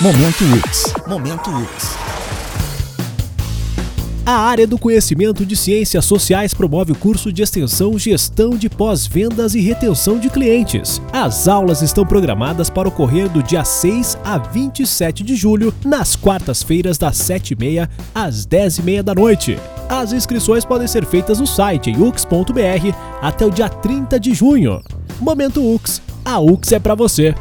Momento UX. Momento UX. A área do conhecimento de ciências sociais promove o curso de extensão Gestão de Pós-Vendas e Retenção de Clientes. As aulas estão programadas para ocorrer do dia 6 a 27 de julho, nas quartas-feiras das 7h30 às 10h30 da noite. As inscrições podem ser feitas no site ux.br até o dia 30 de junho. Momento UX. A UX é para você.